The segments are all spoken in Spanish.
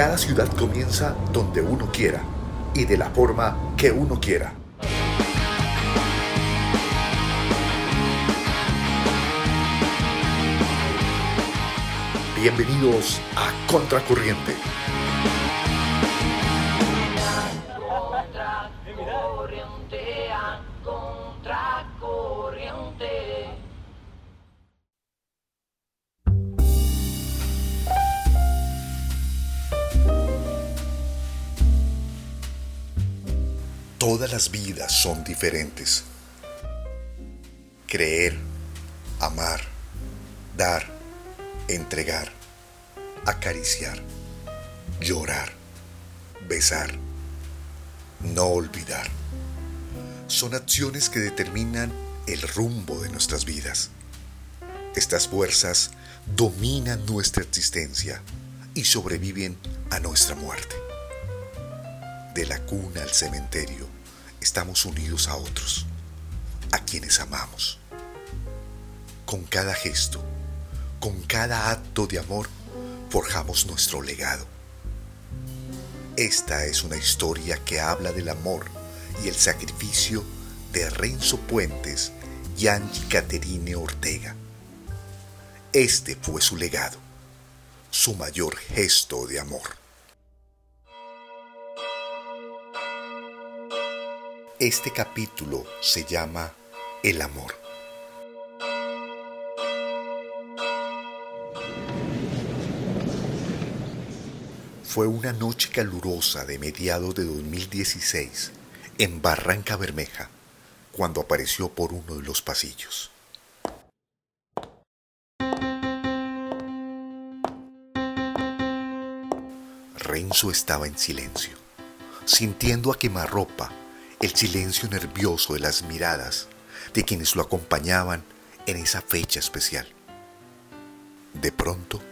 Cada ciudad comienza donde uno quiera y de la forma que uno quiera. Bienvenidos a Contracorriente. Todas las vidas son diferentes. Creer, amar, dar, entregar, acariciar, llorar, besar, no olvidar. Son acciones que determinan el rumbo de nuestras vidas. Estas fuerzas dominan nuestra existencia y sobreviven a nuestra muerte. De la cuna al cementerio, estamos unidos a otros, a quienes amamos. Con cada gesto, con cada acto de amor, forjamos nuestro legado. Esta es una historia que habla del amor y el sacrificio de Renzo Puentes y Angie Caterine Ortega. Este fue su legado, su mayor gesto de amor. Este capítulo se llama El amor. Fue una noche calurosa de mediados de 2016 en Barranca Bermeja cuando apareció por uno de los pasillos. Renzo estaba en silencio, sintiendo a quemarropa el silencio nervioso de las miradas de quienes lo acompañaban en esa fecha especial. De pronto,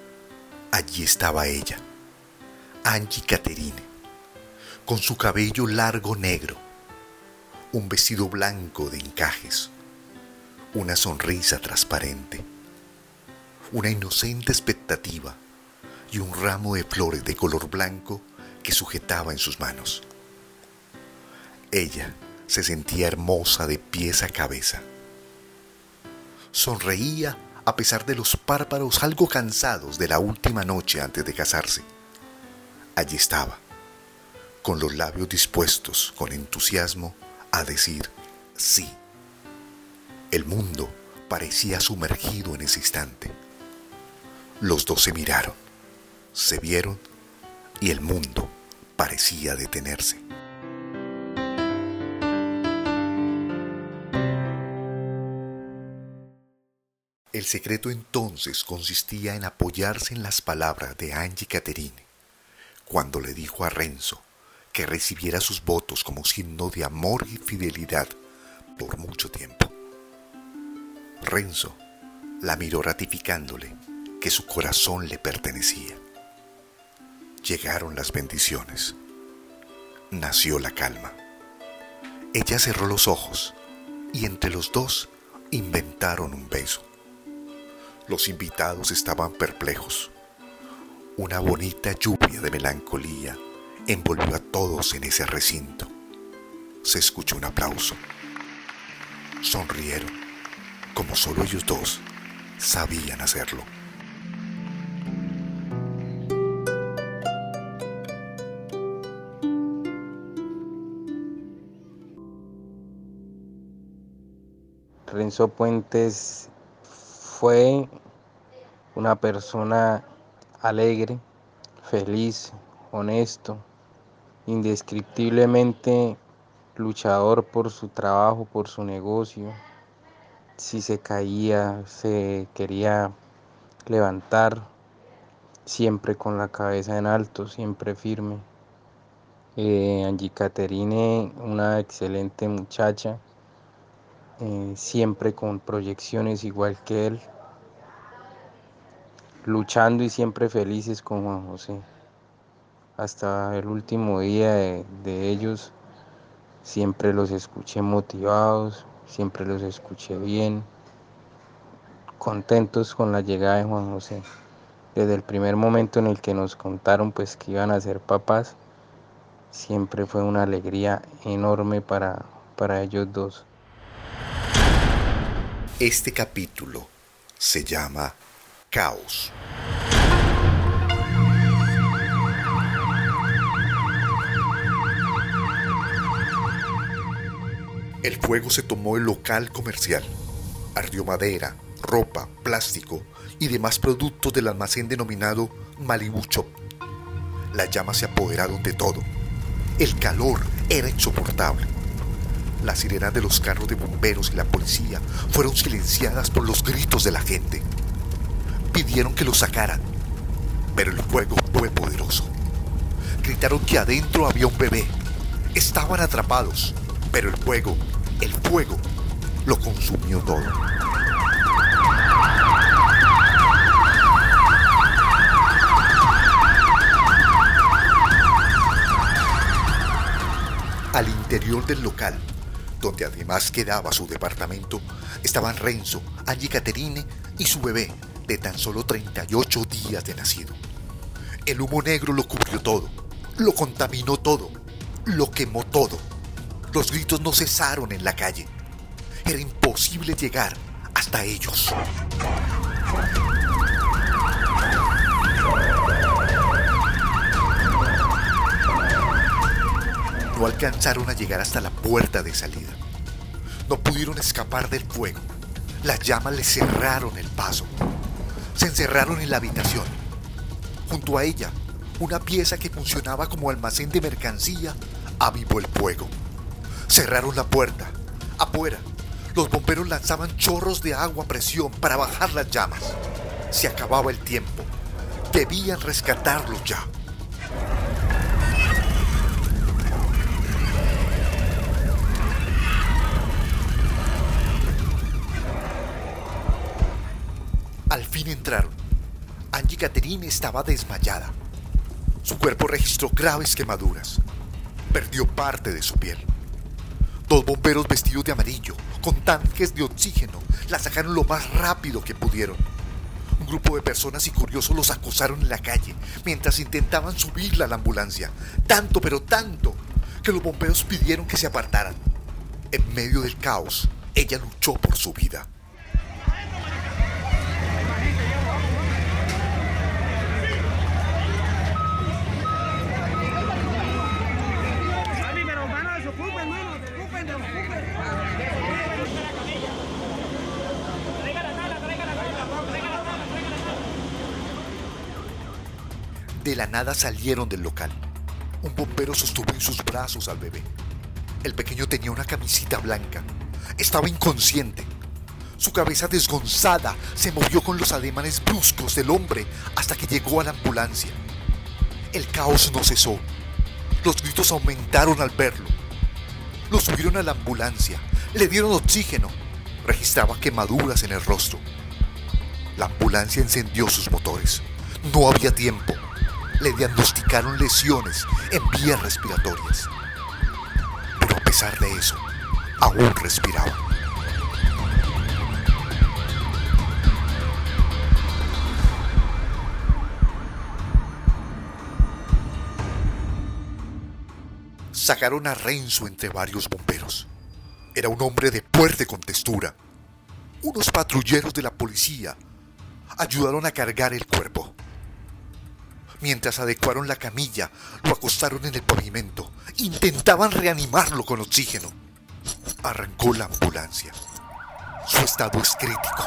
allí estaba ella, Angie Caterine, con su cabello largo negro, un vestido blanco de encajes, una sonrisa transparente, una inocente expectativa y un ramo de flores de color blanco que sujetaba en sus manos. Ella se sentía hermosa de pies a cabeza. Sonreía a pesar de los párpados algo cansados de la última noche antes de casarse. Allí estaba, con los labios dispuestos con entusiasmo a decir sí. El mundo parecía sumergido en ese instante. Los dos se miraron, se vieron y el mundo parecía detenerse. Secreto entonces consistía en apoyarse en las palabras de Angie Caterine cuando le dijo a Renzo que recibiera sus votos como signo de amor y fidelidad por mucho tiempo. Renzo la miró ratificándole que su corazón le pertenecía. Llegaron las bendiciones. Nació la calma. Ella cerró los ojos y entre los dos inventaron un beso. Los invitados estaban perplejos. Una bonita lluvia de melancolía envolvió a todos en ese recinto. Se escuchó un aplauso. Sonrieron, como solo ellos dos sabían hacerlo. Renzo Puentes fue una persona alegre, feliz, honesto, indescriptiblemente luchador por su trabajo, por su negocio. Si se caía, se quería levantar, siempre con la cabeza en alto, siempre firme. Eh, Angie Caterine, una excelente muchacha, eh, siempre con proyecciones igual que él, luchando y siempre felices con Juan José. Hasta el último día de, ellos siempre los escuché motivados, siempre los escuché bien, contentos con la llegada de Juan José. desde el primer momento en el que nos contaron pues que iban a ser papás, siempre fue una alegría enorme para, para ellos dos. Este capítulo se llama Caos. El fuego se tomó el local comercial. Ardió madera, ropa, plástico y demás productos del almacén denominado Malibu Shop. Las llamas se apoderaron de todo. El calor era insoportable. Las sirenas de los carros de bomberos y la policía fueron silenciadas por los gritos de la gente. Pidieron que los sacaran, pero el fuego fue poderoso. Gritaron que adentro había un bebé. Estaban atrapados pero el fuego, el fuego, lo consumió todo. Al interior del local, donde además quedaba su departamento, estaban Renzo, Angie Caterine y su bebé de tan solo 38 días de nacido. El humo negro lo cubrió todo, lo contaminó todo, lo quemó todo. Los gritos no cesaron en la calle. Era imposible llegar hasta ellos. No alcanzaron a llegar hasta la puerta de salida. No pudieron escapar del fuego. Las llamas les cerraron el paso. Se encerraron en la habitación. Junto a ella, una pieza que funcionaba como almacén de mercancía avivó el fuego. Cerraron la puerta. Afuera, los bomberos lanzaban chorros de agua a presión para bajar las llamas. Se acababa el tiempo. Debían rescatarlos ya. Fin entraron. Angie Catherine estaba desmayada. Su cuerpo registró graves quemaduras. Perdió parte de su piel. Dos bomberos vestidos de amarillo, con tanques de oxígeno, la sacaron lo más rápido que pudieron. Un grupo de personas y curiosos los acosaron en la calle mientras intentaban subirla a la ambulancia. Tanto, pero tanto, que los bomberos pidieron que se apartaran. En medio del caos, ella luchó por su vida. De la nada salieron del local. Un bombero sostuvo en sus brazos al bebé. El pequeño tenía una camisita blanca. Estaba inconsciente. Su cabeza desgonzada se movió con los ademanes bruscos del hombre hasta que llegó a la ambulancia. El caos no cesó. Los gritos aumentaron al verlo. Lo subieron a la ambulancia, le dieron oxígeno, registraba quemaduras en el rostro. La ambulancia encendió sus motores. No había tiempo le diagnosticaron lesiones en vías respiratorias. Pero a pesar de eso, aún respiraba. Sacaron a Renzo entre varios bomberos. Era un hombre de fuerte contextura. Unos patrulleros de la policía ayudaron a cargar el cuerpo. Mientras adecuaron la camilla, lo acostaron en el pavimento. Intentaban reanimarlo con oxígeno. Arrancó la ambulancia. Su estado es crítico.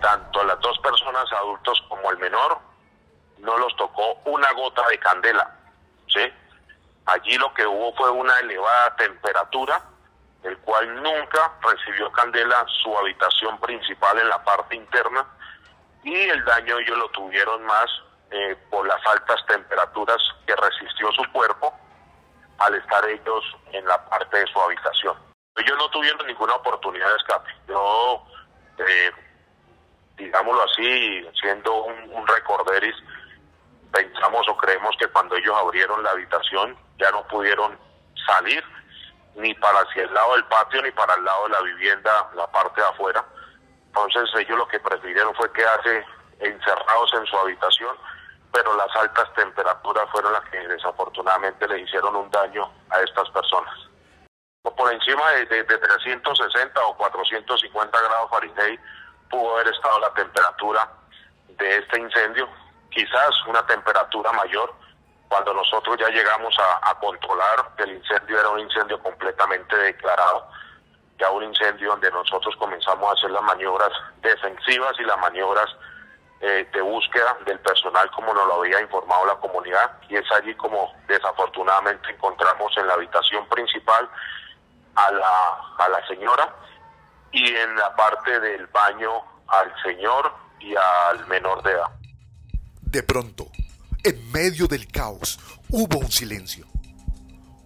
Tanto las dos personas adultos como el menor no los tocó una gota de candela. Allí lo que hubo fue una elevada temperatura, el cual nunca recibió candela su habitación principal en la parte interna y el daño ellos lo tuvieron más eh, por las altas temperaturas que resistió su cuerpo al estar ellos en la parte de su habitación. Ellos no tuvieron ninguna oportunidad de escape. Yo, eh, digámoslo así, siendo un, un recorderis, pensamos o creemos que cuando ellos abrieron la habitación ya no pudieron salir ni para hacia el lado del patio ni para el lado de la vivienda, la parte de afuera. Entonces ellos lo que prefirieron fue quedarse encerrados en su habitación, pero las altas temperaturas fueron las que desafortunadamente le hicieron un daño a estas personas. Por encima de, de 360 o 450 grados Fahrenheit pudo haber estado la temperatura de este incendio, quizás una temperatura mayor, cuando nosotros ya llegamos a, controlar que el incendio era un incendio completamente declarado, ya un incendio donde nosotros comenzamos a hacer las maniobras defensivas y las maniobras eh, de búsqueda del personal como nos lo había informado la comunidad y es allí como desafortunadamente encontramos en la habitación principal a la, a la señora y en la parte del baño al señor y al menor de edad. De pronto, en medio del caos, hubo un silencio.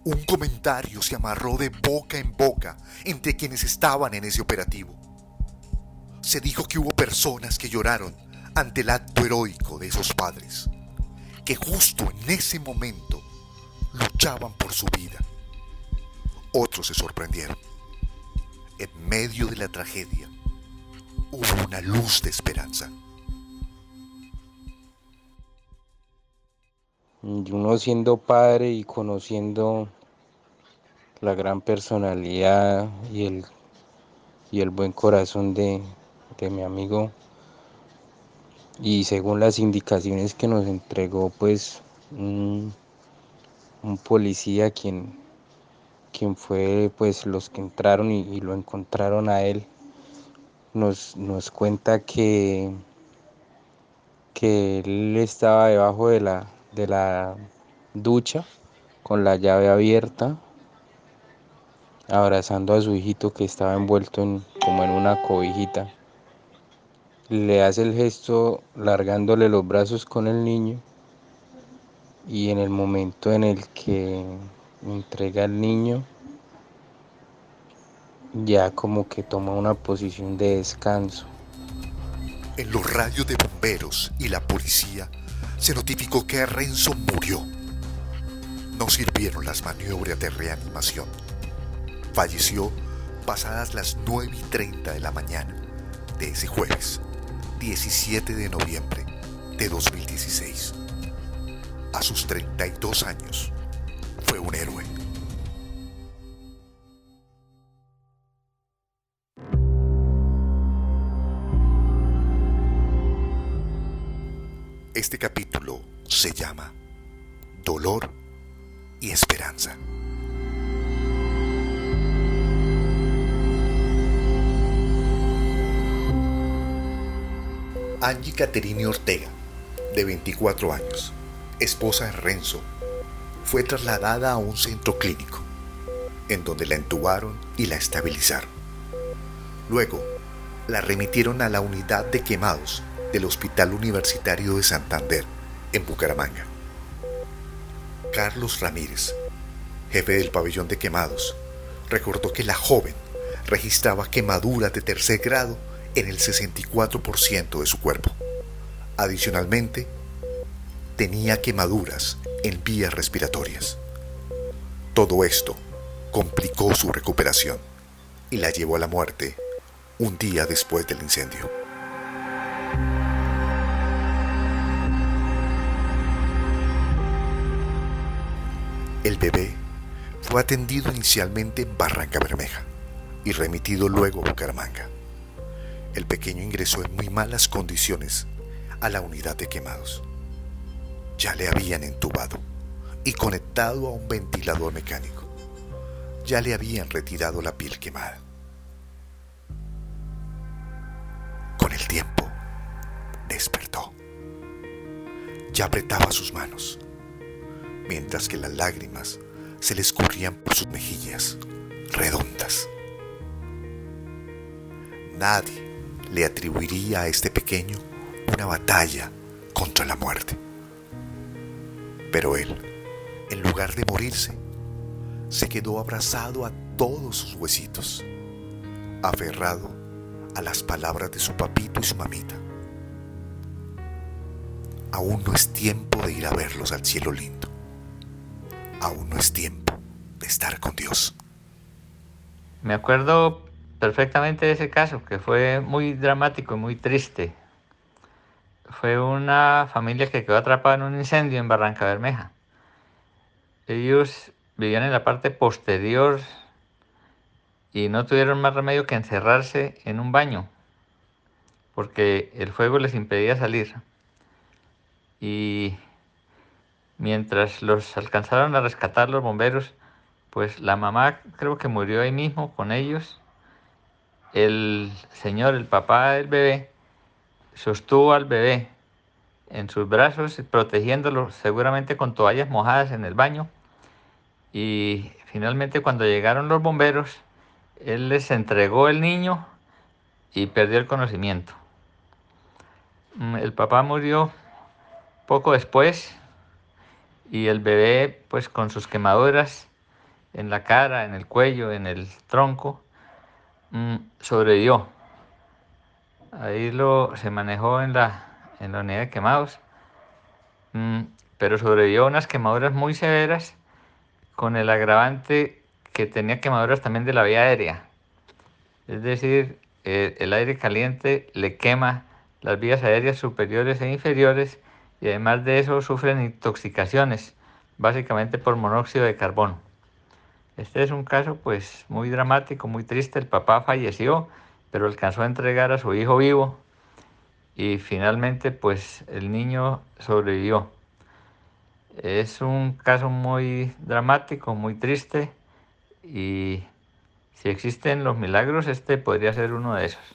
Un comentario se amarró de boca en boca entre quienes estaban en ese operativo. Se dijo que hubo personas que lloraron ante el acto heroico de esos padres, que justo en ese momento luchaban por su vida. Otros se sorprendieron. En medio de la tragedia hubo una luz de esperanza. Y uno siendo padre y conociendo la gran personalidad y el, y el buen corazón de, mi amigo. Y según las indicaciones que nos entregó pues un, policía quien, quien fue pues los que entraron y, lo encontraron a él nos, nos cuenta que, que él estaba debajo de la, de la ducha con la llave abierta, abrazando a su hijito que estaba envuelto en, como en una cobijita. Le hace el gesto largándole los brazos con el niño y en el momento en el que entrega al niño, ya como que toma una posición de descanso. En los radios de bomberos y la policía se notificó que Renzo murió. No sirvieron las maniobras de reanimación. Falleció pasadas las 9 y 30 de la mañana de ese jueves, 17 de noviembre de 2016. A sus 32 años, fue un héroe. Este capítulo se llama Dolor y Esperanza. Angie Caterini Ortega, de 24 años, esposa de Renzo, fue trasladada a un centro clínico, en donde la entubaron y la estabilizaron. Luego, la remitieron a la unidad de quemados del Hospital Universitario de Santander, en Bucaramanga. Carlos Ramírez, jefe del pabellón de quemados, recordó que la joven registraba quemaduras de tercer grado en el 64% de su cuerpo. Adicionalmente, tenía quemaduras en vías respiratorias. Todo esto complicó su recuperación y la llevó a la muerte un día después del incendio. El bebé fue atendido inicialmente en Barranca Bermeja y remitido luego a Bucaramanga. El pequeño ingresó en muy malas condiciones a la unidad de quemados. Ya le habían entubado y conectado a un ventilador mecánico. Ya le habían retirado la piel quemada. Con el tiempo, despertó. Ya apretaba sus manos mientras que las lágrimas se le escurrían por sus mejillas redondas. Nadie le atribuiría a este pequeño una batalla contra la muerte. Pero él, en lugar de morirse, se quedó abrazado a todos sus huesitos, aferrado a las palabras de su papito y su mamita. aún no es tiempo de ir a verlos al cielo lindo. Aún no es tiempo de estar con Dios. Me acuerdo perfectamente de ese caso, que fue muy dramático y muy triste. Fue una familia que quedó atrapada en un incendio en Barranca Bermeja. Ellos vivían en la parte posterior y no tuvieron más remedio que encerrarse en un baño, porque el fuego les impedía salir. Y mientras los alcanzaron a rescatar los bomberos, pues la mamá creo que murió ahí mismo con ellos. El señor, el papá del bebé, sostuvo al bebé en sus brazos, protegiéndolo seguramente con toallas mojadas en el baño. Y finalmente cuando llegaron los bomberos, él les entregó el niño y perdió el conocimiento. Mm, el papá murió poco después y el bebé pues con sus quemaduras en la cara, en el cuello, en el tronco, mm, sobrevivió. Ahí lo, se manejó en la, en la unidad de quemados, mm, pero sobrevivió a unas quemaduras muy severas con el agravante que tenía quemaduras también de la vía aérea. Es decir, eh, el aire caliente le quema las vías aéreas superiores e inferiores y además de eso sufren intoxicaciones, básicamente por monóxido de carbono. Este es un caso pues muy dramático, muy triste. El papá falleció, pero alcanzó a entregar a su hijo vivo y finalmente pues el niño sobrevivió. Es un caso muy dramático, muy triste y si existen los milagros, este podría ser uno de esos.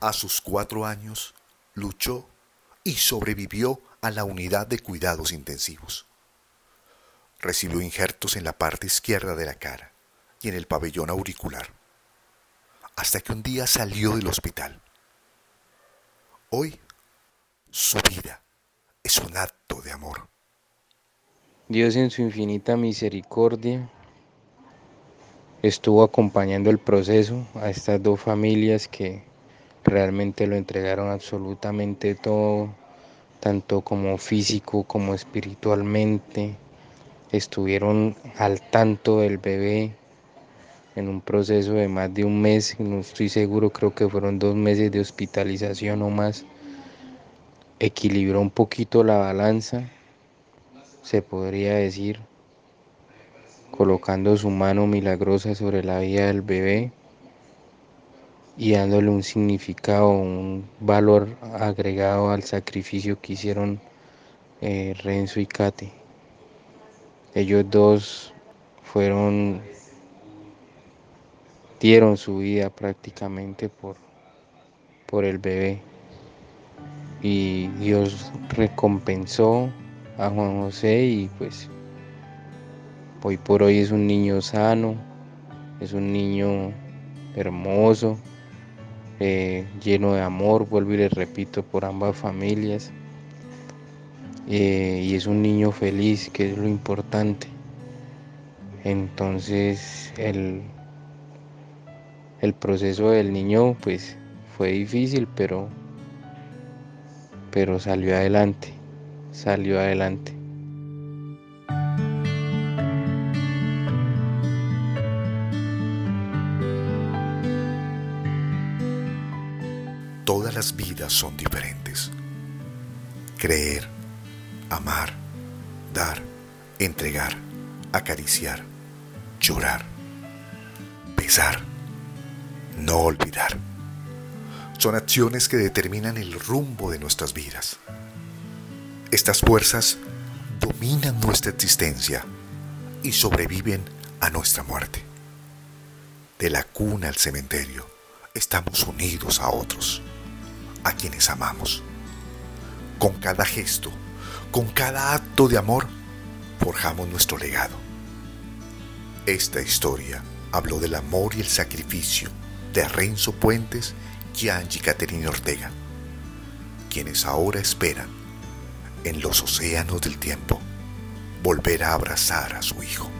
A sus cuatro años luchó y sobrevivió a la unidad de cuidados intensivos recibió injertos en la parte izquierda de la cara y en el pabellón auricular, hasta que un día salió del hospital. Hoy, su vida es un acto de amor. Dios en su infinita misericordia estuvo acompañando el proceso a estas dos familias que realmente lo entregaron absolutamente todo, tanto como físico como espiritualmente, estuvieron al tanto del bebé en un proceso de más de un mes, no estoy seguro, creo que fueron dos meses de hospitalización o más. Equilibró un poquito la balanza, se podría decir, colocando su mano milagrosa sobre la vida del bebé y dándole un significado, un valor agregado al sacrificio que hicieron eh, Renzo y Kate. Ellos dos fueron, dieron su vida prácticamente por, por el bebé. Y Dios recompensó a Juan José y pues hoy por hoy es un niño sano, es un niño hermoso, eh, lleno de amor, vuelvo y les repito, por ambas familias. Eh, y es un niño feliz, que es lo importante. Entonces el, el proceso del niño pues fue difícil, pero, pero salió adelante, salió adelante. Las vidas son diferentes. Creer amar, dar, entregar, acariciar, llorar, besar, no olvidar. Son acciones que determinan el rumbo de nuestras vidas. Estas fuerzas dominan nuestra existencia y sobreviven a nuestra muerte. De la cuna al cementerio, estamos unidos a otros, a quienes amamos. Con cada gesto, con cada acto de amor forjamos nuestro legado. Esta historia habló del amor y el sacrificio de Renzo Puentes y Angie Caterina Ortega, quienes ahora esperan en los océanos del tiempo volver a abrazar a su hijo.